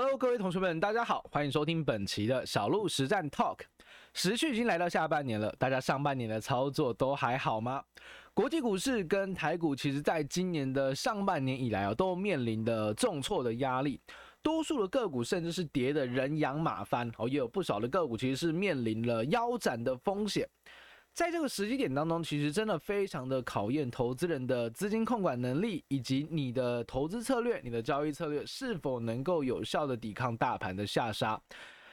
Hello，各位同学们，大家好，欢迎收听本期的小鹿实战 Talk。时序已经来到下半年了，大家上半年的操作都还好吗？国际股市跟台股，其实在今年的上半年以来啊，都面临的重挫的压力，多数的个股甚至是跌得人仰马翻哦，也有不少的个股其实是面临了腰斩的风险。在这个时机点当中，其实真的非常的考验投资人的资金控管能力，以及你的投资策略、你的交易策略是否能够有效的抵抗大盘的下杀。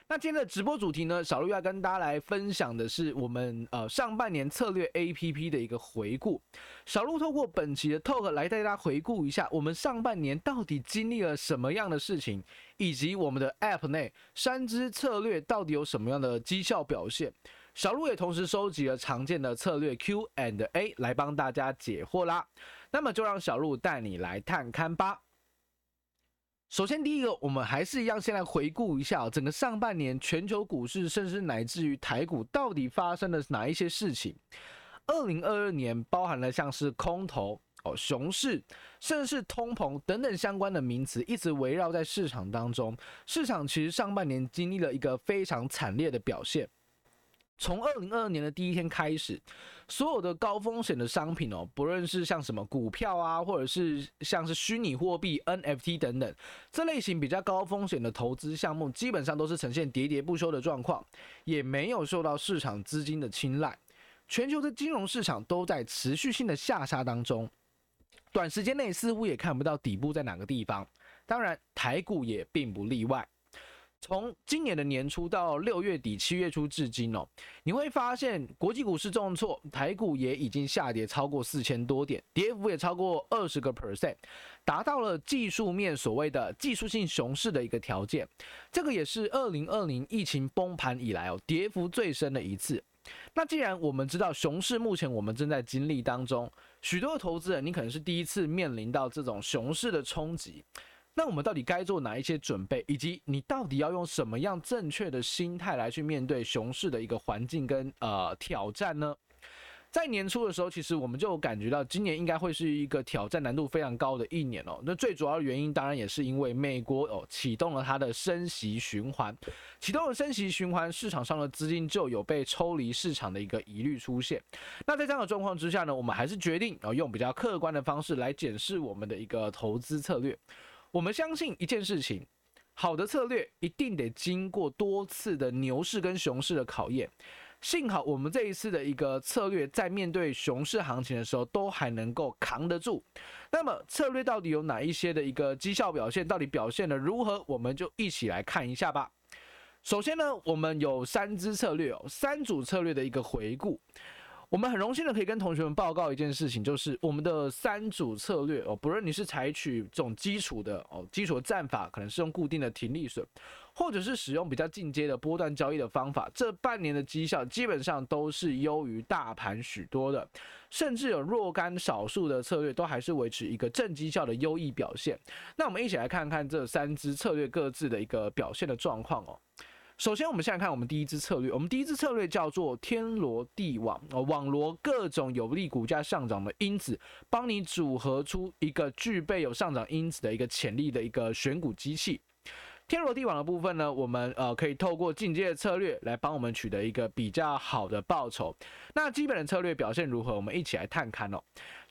那今天的直播主题呢，小鹿要跟大家来分享的是我们呃上半年策略 APP 的一个回顾。小鹿透过本期的 Talk 来带大家回顾一下，我们上半年到底经历了什么样的事情，以及我们的 App 内三支策略到底有什么样的绩效表现。小鹿也同时收集了常见的策略 Q and A 来帮大家解惑啦。那么就让小鹿带你来探看吧。首先，第一个，我们还是一样，先来回顾一下整个上半年全球股市，甚至乃至于台股，到底发生了哪一些事情。二零二二年包含了像是空头、哦熊市，甚至是通膨等等相关的名词，一直围绕在市场当中。市场其实上半年经历了一个非常惨烈的表现。从二零二二年的第一天开始，所有的高风险的商品哦，不论是像什么股票啊，或者是像是虚拟货币 NFT 等等，这类型比较高风险的投资项目，基本上都是呈现喋喋不休的状况，也没有受到市场资金的青睐。全球的金融市场都在持续性的下杀当中，短时间内似乎也看不到底部在哪个地方。当然，台股也并不例外。从今年的年初到六月底、七月初至今哦，你会发现国际股市重挫，台股也已经下跌超过四千多点，跌幅也超过二十个 percent，达到了技术面所谓的技术性熊市的一个条件。这个也是二零二零疫情崩盘以来哦，跌幅最深的一次。那既然我们知道熊市目前我们正在经历当中，许多的投资人你可能是第一次面临到这种熊市的冲击。那我们到底该做哪一些准备，以及你到底要用什么样正确的心态来去面对熊市的一个环境跟呃挑战呢？在年初的时候，其实我们就感觉到今年应该会是一个挑战难度非常高的一年哦。那最主要的原因当然也是因为美国哦启动了它的升息循环，启动了升息循环，市场上的资金就有被抽离市场的一个疑虑出现。那在这样的状况之下呢，我们还是决定哦用比较客观的方式来检视我们的一个投资策略。我们相信一件事情，好的策略一定得经过多次的牛市跟熊市的考验。幸好我们这一次的一个策略，在面对熊市行情的时候，都还能够扛得住。那么策略到底有哪一些的一个绩效表现，到底表现得如何？我们就一起来看一下吧。首先呢，我们有三支策略哦，三组策略的一个回顾。我们很荣幸的可以跟同学们报告一件事情，就是我们的三组策略哦，不论你是采取这种基础的哦，基础的战法，可能是用固定的停利损，或者是使用比较进阶的波段交易的方法，这半年的绩效基本上都是优于大盘许多的，甚至有若干少数的策略都还是维持一个正绩效的优异表现。那我们一起来看看这三支策略各自的一个表现的状况哦。首先，我们现在看我们第一支策略。我们第一支策略叫做天罗地网，呃，网罗各种有利股价上涨的因子，帮你组合出一个具备有上涨因子的一个潜力的一个选股机器。天罗地网的部分呢，我们呃可以透过进阶的策略来帮我们取得一个比较好的报酬。那基本的策略表现如何？我们一起来探看哦。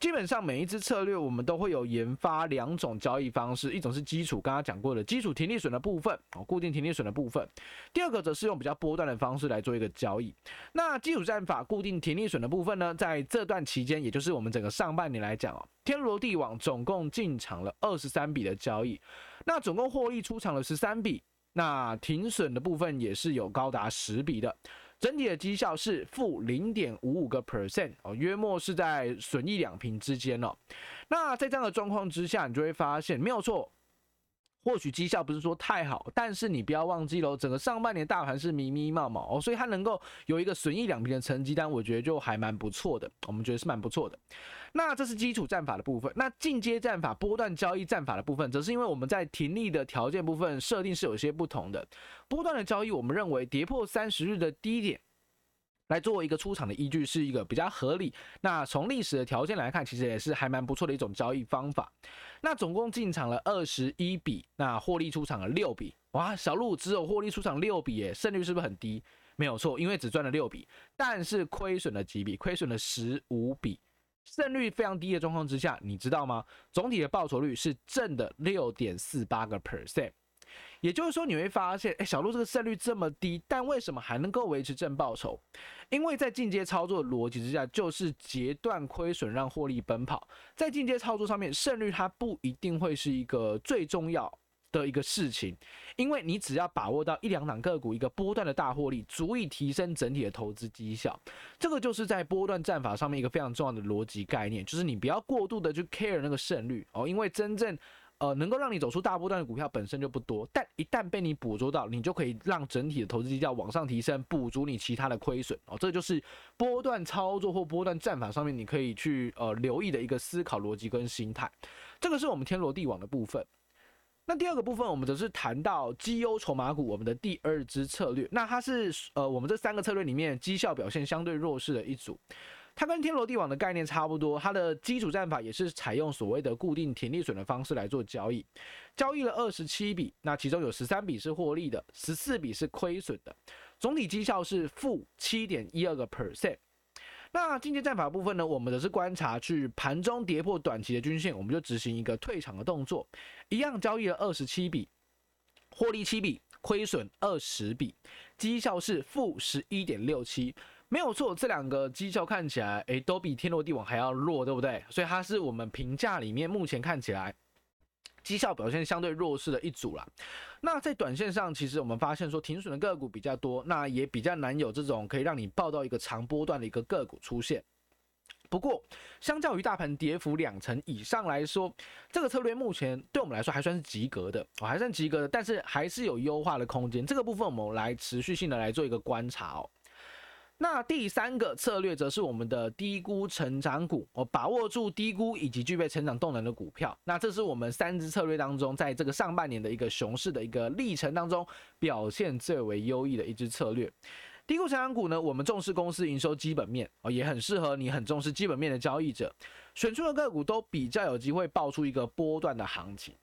基本上每一支策略我们都会有研发两种交易方式，一种是基础，刚刚讲过的基础停利损的部分哦，固定停利损的部分。第二个则是用比较波段的方式来做一个交易。那基础战法固定停利损的部分呢，在这段期间，也就是我们整个上半年来讲哦，天罗地网总共进场了二十三笔的交易。那总共获利出场了十三笔，那停损的部分也是有高达十笔的，整体的绩效是负零点五五个 percent 哦，约莫是在损益两平之间哦。那在这样的状况之下，你就会发现没有错。或许绩效不是说太好，但是你不要忘记了，整个上半年大盘是迷迷冒冒哦，所以它能够有一个损益两平的成绩单，我觉得就还蛮不错的。我们觉得是蛮不错的。那这是基础战法的部分，那进阶战法、波段交易战法的部分，则是因为我们在停利的条件部分设定是有些不同的。波段的交易，我们认为跌破三十日的低点，来作为一个出场的依据，是一个比较合理。那从历史的条件来看，其实也是还蛮不错的一种交易方法。那总共进场了二十一笔，那获利出场了六笔。哇，小鹿只有获利出场六笔耶，胜率是不是很低？没有错，因为只赚了六笔，但是亏损了几笔？亏损了十五笔，胜率非常低的状况之下，你知道吗？总体的报酬率是正的六点四八个 percent。也就是说，你会发现，哎，小鹿这个胜率这么低，但为什么还能够维持正报酬？因为在进阶操作的逻辑之下，就是截断亏损，让获利奔跑。在进阶操作上面，胜率它不一定会是一个最重要的一个事情，因为你只要把握到一两档个股一个波段的大获利，足以提升整体的投资绩效。这个就是在波段战法上面一个非常重要的逻辑概念，就是你不要过度的去 care 那个胜率哦，因为真正。呃，能够让你走出大波段的股票本身就不多，但一旦被你捕捉到，你就可以让整体的投资绩效往上提升，补足你其他的亏损哦。这就是波段操作或波段战法上面你可以去呃留意的一个思考逻辑跟心态。这个是我们天罗地网的部分。那第二个部分，我们则是谈到绩优筹码股，我们的第二支策略。那它是呃我们这三个策略里面绩效表现相对弱势的一组。它跟天罗地网的概念差不多，它的基础战法也是采用所谓的固定停利损的方式来做交易，交易了二十七笔，那其中有十三笔是获利的，十四笔是亏损的，总体绩效是负七点一二个 percent。那进阶战法部分呢，我们的是观察去盘中跌破短期的均线，我们就执行一个退场的动作，一样交易了二十七笔，获利七笔，亏损二十笔，绩效是负十一点六七。没有错，这两个绩效看起来，诶，都比天罗地网还要弱，对不对？所以它是我们评价里面目前看起来绩效表现相对弱势的一组啦。那在短线上，其实我们发现说停损的个股比较多，那也比较难有这种可以让你抱到一个长波段的一个个股出现。不过，相较于大盘跌幅两成以上来说，这个策略目前对我们来说还算是及格的，哦，还算及格的，但是还是有优化的空间。这个部分我们来持续性的来做一个观察哦。那第三个策略则是我们的低估成长股，我把握住低估以及具备成长动能的股票。那这是我们三支策略当中，在这个上半年的一个熊市的一个历程当中，表现最为优异的一支策略。低估成长股呢，我们重视公司营收基本面哦，也很适合你很重视基本面的交易者，选出的个股都比较有机会爆出一个波段的行情。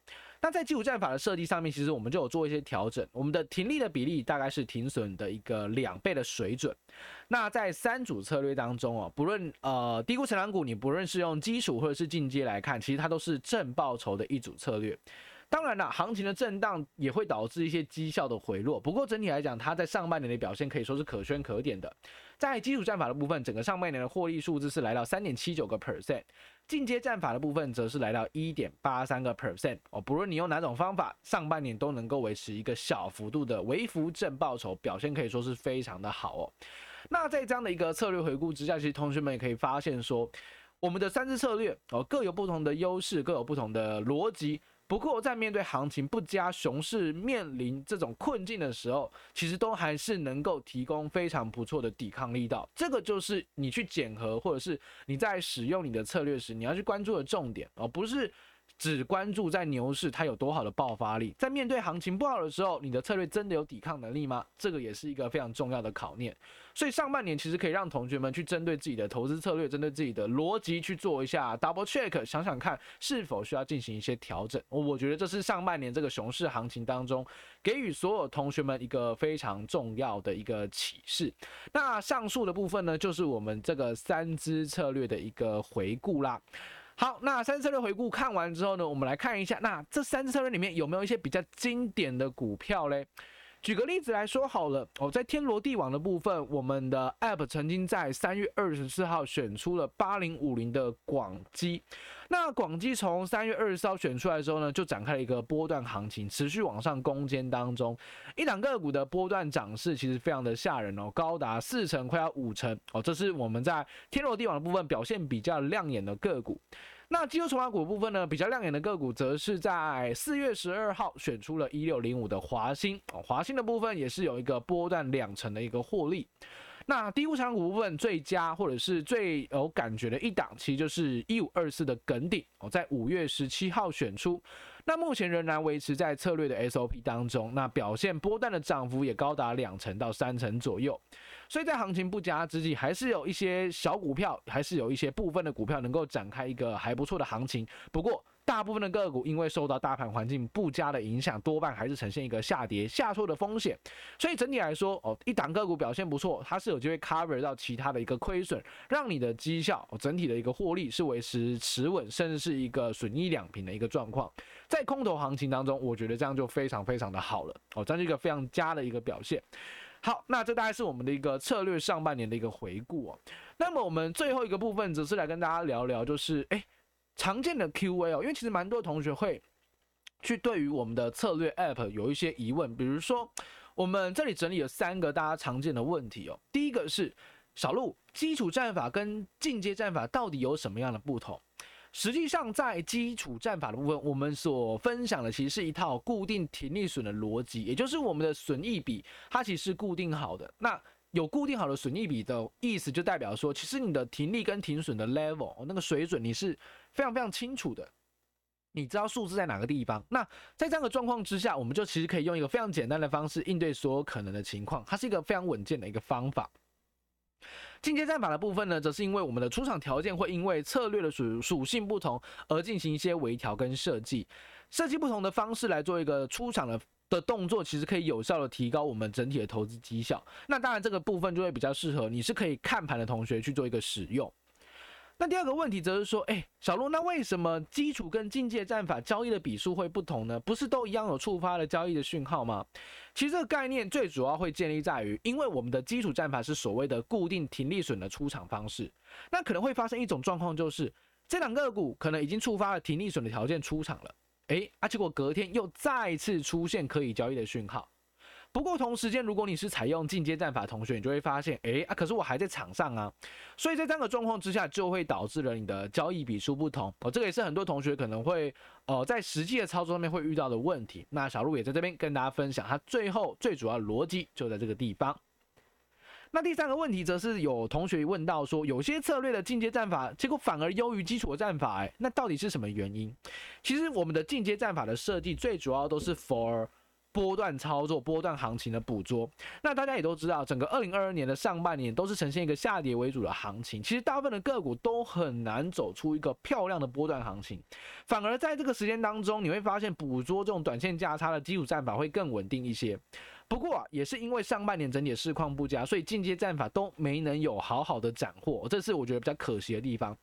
那在基础战法的设计上面，其实我们就有做一些调整。我们的停利的比例大概是停损的一个两倍的水准。那在三组策略当中哦，不论呃低估成长股，你不论是用基础或者是进阶来看，其实它都是正报酬的一组策略。当然了，行情的震荡也会导致一些绩效的回落。不过整体来讲，它在上半年的表现可以说是可圈可点的。在基础战法的部分，整个上半年的获利数字是来到三点七九个 percent。进阶战法的部分则是来到一点八三个 percent 哦，不论你用哪种方法，上半年都能够维持一个小幅度的微幅正报酬，表现可以说是非常的好哦。那在这样的一个策略回顾之下，其实同学们也可以发现说，我们的三支策略哦各有不同的优势，各有不同的逻辑。不过，在面对行情不佳、熊市面临这种困境的时候，其实都还是能够提供非常不错的抵抗力道。这个就是你去检核，或者是你在使用你的策略时，你要去关注的重点，而不是。只关注在牛市它有多好的爆发力，在面对行情不好的时候，你的策略真的有抵抗能力吗？这个也是一个非常重要的考验。所以上半年其实可以让同学们去针对自己的投资策略，针对自己的逻辑去做一下 double check，想想看是否需要进行一些调整。我觉得这是上半年这个熊市行情当中给予所有同学们一个非常重要的一个启示。那上述的部分呢，就是我们这个三支策略的一个回顾啦。好，那三次策略回顾看完之后呢，我们来看一下，那这三次策略里面有没有一些比较经典的股票嘞？举个例子来说好了，哦，在天罗地网的部分，我们的 App 曾经在三月二十四号选出了八零五零的广基。那广基从三月二十四号选出来之后呢，就展开了一个波段行情，持续往上攻坚当中。一档个股的波段涨势其实非常的吓人哦，高达四成，快要五成哦。这是我们在天罗地网的部分表现比较亮眼的个股。那绩优筹码股部分呢，比较亮眼的个股，则是在四月十二号选出了一六零五的华兴，华兴的部分也是有一个波段两成的一个获利。那低估成长股部分最佳或者是最有感觉的一档，其实就是一五二四的耿鼎哦，在五月十七号选出。那目前仍然维持在策略的 SOP 当中，那表现波段的涨幅也高达两成到三成左右。所以在行情不佳之际，还是有一些小股票，还是有一些部分的股票能够展开一个还不错的行情。不过，大部分的个股因为受到大盘环境不佳的影响，多半还是呈现一个下跌、下挫的风险。所以整体来说，哦，一档个股表现不错，它是有机会 cover 到其他的一个亏损，让你的绩效、整体的一个获利是维持持稳，甚至是一个损益两平的一个状况。在空头行情当中，我觉得这样就非常非常的好了，哦，这是一个非常佳的一个表现。好，那这大概是我们的一个策略上半年的一个回顾哦。那么我们最后一个部分则是来跟大家聊聊，就是诶，常见的 Q&A 哦，因为其实蛮多同学会去对于我们的策略 App 有一些疑问，比如说我们这里整理了三个大家常见的问题哦。第一个是小路，基础战法跟进阶战法到底有什么样的不同？实际上，在基础战法的部分，我们所分享的其实是一套固定停利损的逻辑，也就是我们的损益比，它其实是固定好的。那有固定好的损益比的意思，就代表说，其实你的停利跟停损的 level 那个水准，你是非常非常清楚的，你知道数字在哪个地方。那在这样的状况之下，我们就其实可以用一个非常简单的方式应对所有可能的情况，它是一个非常稳健的一个方法。进阶战法的部分呢，则是因为我们的出场条件会因为策略的属属性不同而进行一些微调跟设计，设计不同的方式来做一个出场的的动作，其实可以有效的提高我们整体的投资绩效。那当然这个部分就会比较适合你是可以看盘的同学去做一个使用。那第二个问题则是说，哎，小路，那为什么基础跟进阶战法交易的笔数会不同呢？不是都一样有触发的交易的讯号吗？其实这个概念最主要会建立在于，因为我们的基础战法是所谓的固定停利损的出场方式，那可能会发生一种状况，就是这两个股可能已经触发了停利损的条件出场了，哎，啊，结果隔天又再次出现可以交易的讯号。不过同时间，如果你是采用进阶战法，同学你就会发现，哎啊，可是我还在场上啊，所以在这样的状况之下，就会导致了你的交易笔数不同哦。这个也是很多同学可能会呃在实际的操作上面会遇到的问题。那小路也在这边跟大家分享，它最后最主要逻辑就在这个地方。那第三个问题则是有同学问到说，有些策略的进阶战法，结果反而优于基础的战法，哎，那到底是什么原因？其实我们的进阶战法的设计最主要都是 for 波段操作、波段行情的捕捉，那大家也都知道，整个二零二二年的上半年都是呈现一个下跌为主的行情。其实大部分的个股都很难走出一个漂亮的波段行情，反而在这个时间当中，你会发现捕捉这种短线价差的基础战法会更稳定一些。不过啊，也是因为上半年整体市况不佳，所以进阶战法都没能有好好的斩获，这是我觉得比较可惜的地方。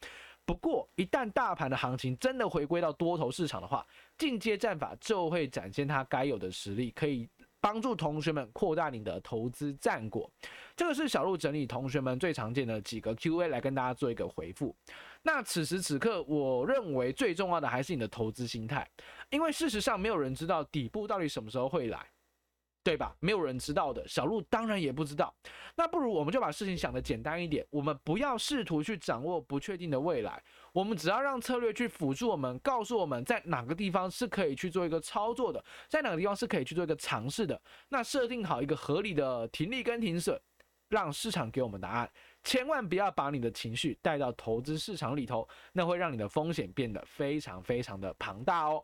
不过，一旦大盘的行情真的回归到多头市场的话，进阶战法就会展现它该有的实力，可以帮助同学们扩大你的投资战果。这个是小路整理同学们最常见的几个 Q&A 来跟大家做一个回复。那此时此刻，我认为最重要的还是你的投资心态，因为事实上没有人知道底部到底什么时候会来。对吧？没有人知道的，小路当然也不知道。那不如我们就把事情想得简单一点，我们不要试图去掌握不确定的未来，我们只要让策略去辅助我们，告诉我们在哪个地方是可以去做一个操作的，在哪个地方是可以去做一个尝试的。那设定好一个合理的停利跟停损，让市场给我们答案。千万不要把你的情绪带到投资市场里头，那会让你的风险变得非常非常的庞大哦。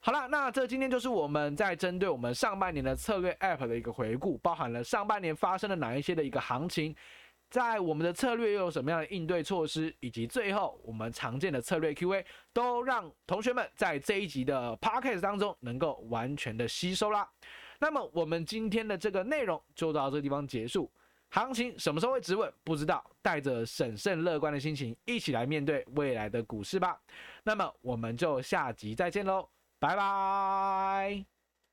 好了，那这今天就是我们在针对我们上半年的策略 App 的一个回顾，包含了上半年发生了哪一些的一个行情，在我们的策略又有什么样的应对措施，以及最后我们常见的策略 QA，都让同学们在这一集的 Podcast 当中能够完全的吸收啦。那么我们今天的这个内容就到这个地方结束，行情什么时候会止稳不知道，带着审慎乐观的心情一起来面对未来的股市吧。那么我们就下集再见喽。拜拜。